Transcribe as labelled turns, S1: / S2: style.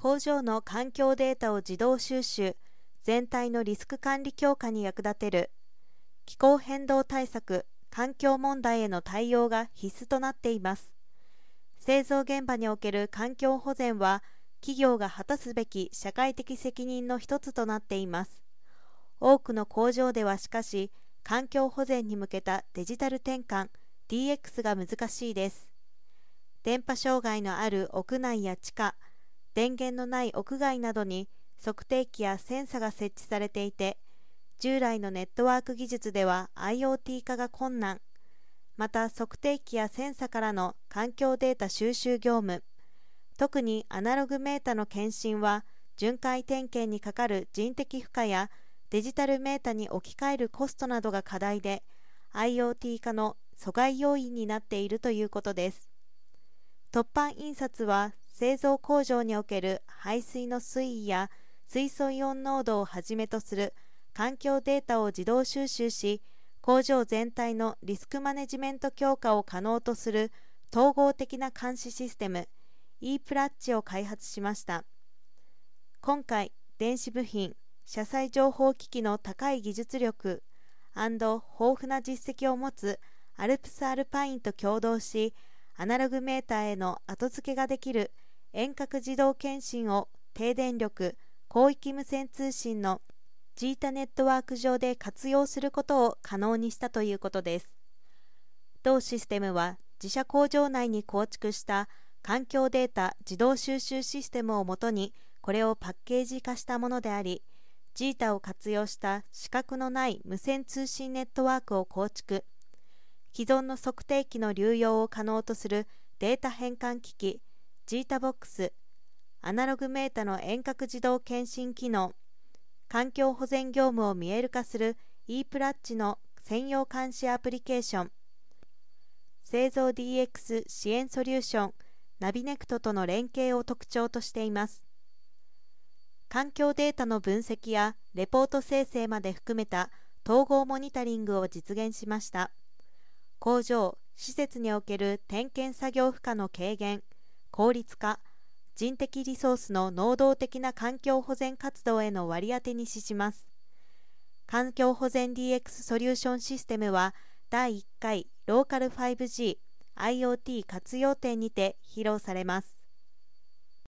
S1: 工場の環境データを自動収集全体のリスク管理強化に役立てる気候変動対策環境問題への対応が必須となっています。製造現場における環境保全は企業が果たすべき社会的責任の一つとなっています。多くの工場ではしかし環境保全に向けたデジタル転換 DX が難しいです。電波障害のある屋内や地下電源のない屋外などに測定器やセンサが設置されていて従来のネットワーク技術では IoT 化が困難。また測定器やセンサからの環境データ収集業務特にアナログメータの検診は巡回点検にかかる人的負荷やデジタルメータに置き換えるコストなどが課題で IoT 化の阻害要因になっているということです。突版印刷は製造工場における排水の水位や水素イオン濃度をはじめとする環境データを自動収集し工場全体のリスクマネジメント強化を可能とする統合的な監視システム e プラッチを開発しました。今回電子部品車載情報機器の高い技術力豊富な実績を持つアルプスアルパインと共同しアナログメーターへの後付けができる遠隔自動検診を低電力広域無線通信のジータネットワーク上で活用することを可能にしたということです。同システムは自社工場内に構築した環境データ自動収集システムをもとにこれをパッケージ化したものであり ZETA を活用した死角のない無線通信ネットワークを構築。既存の測定器の流用を可能とするデータ変換機器 ZETABOX アナログメータの遠隔自動検針機能環境保全業務を見える化する e プラッチの専用監視アプリケーション製造 DX 支援ソリューションナビネクトとの連携を特徴としています。環境データの分析やレポート生成まで含めた統合モニタリングを実現しました。工場施設における点検作業負荷の軽減効率化人的リソースの能動的な環境保全活動への割り当てに資します。環境保全 DX ソリューションシステムは第1回ローカル 5G IoT 活用展にて披露されます。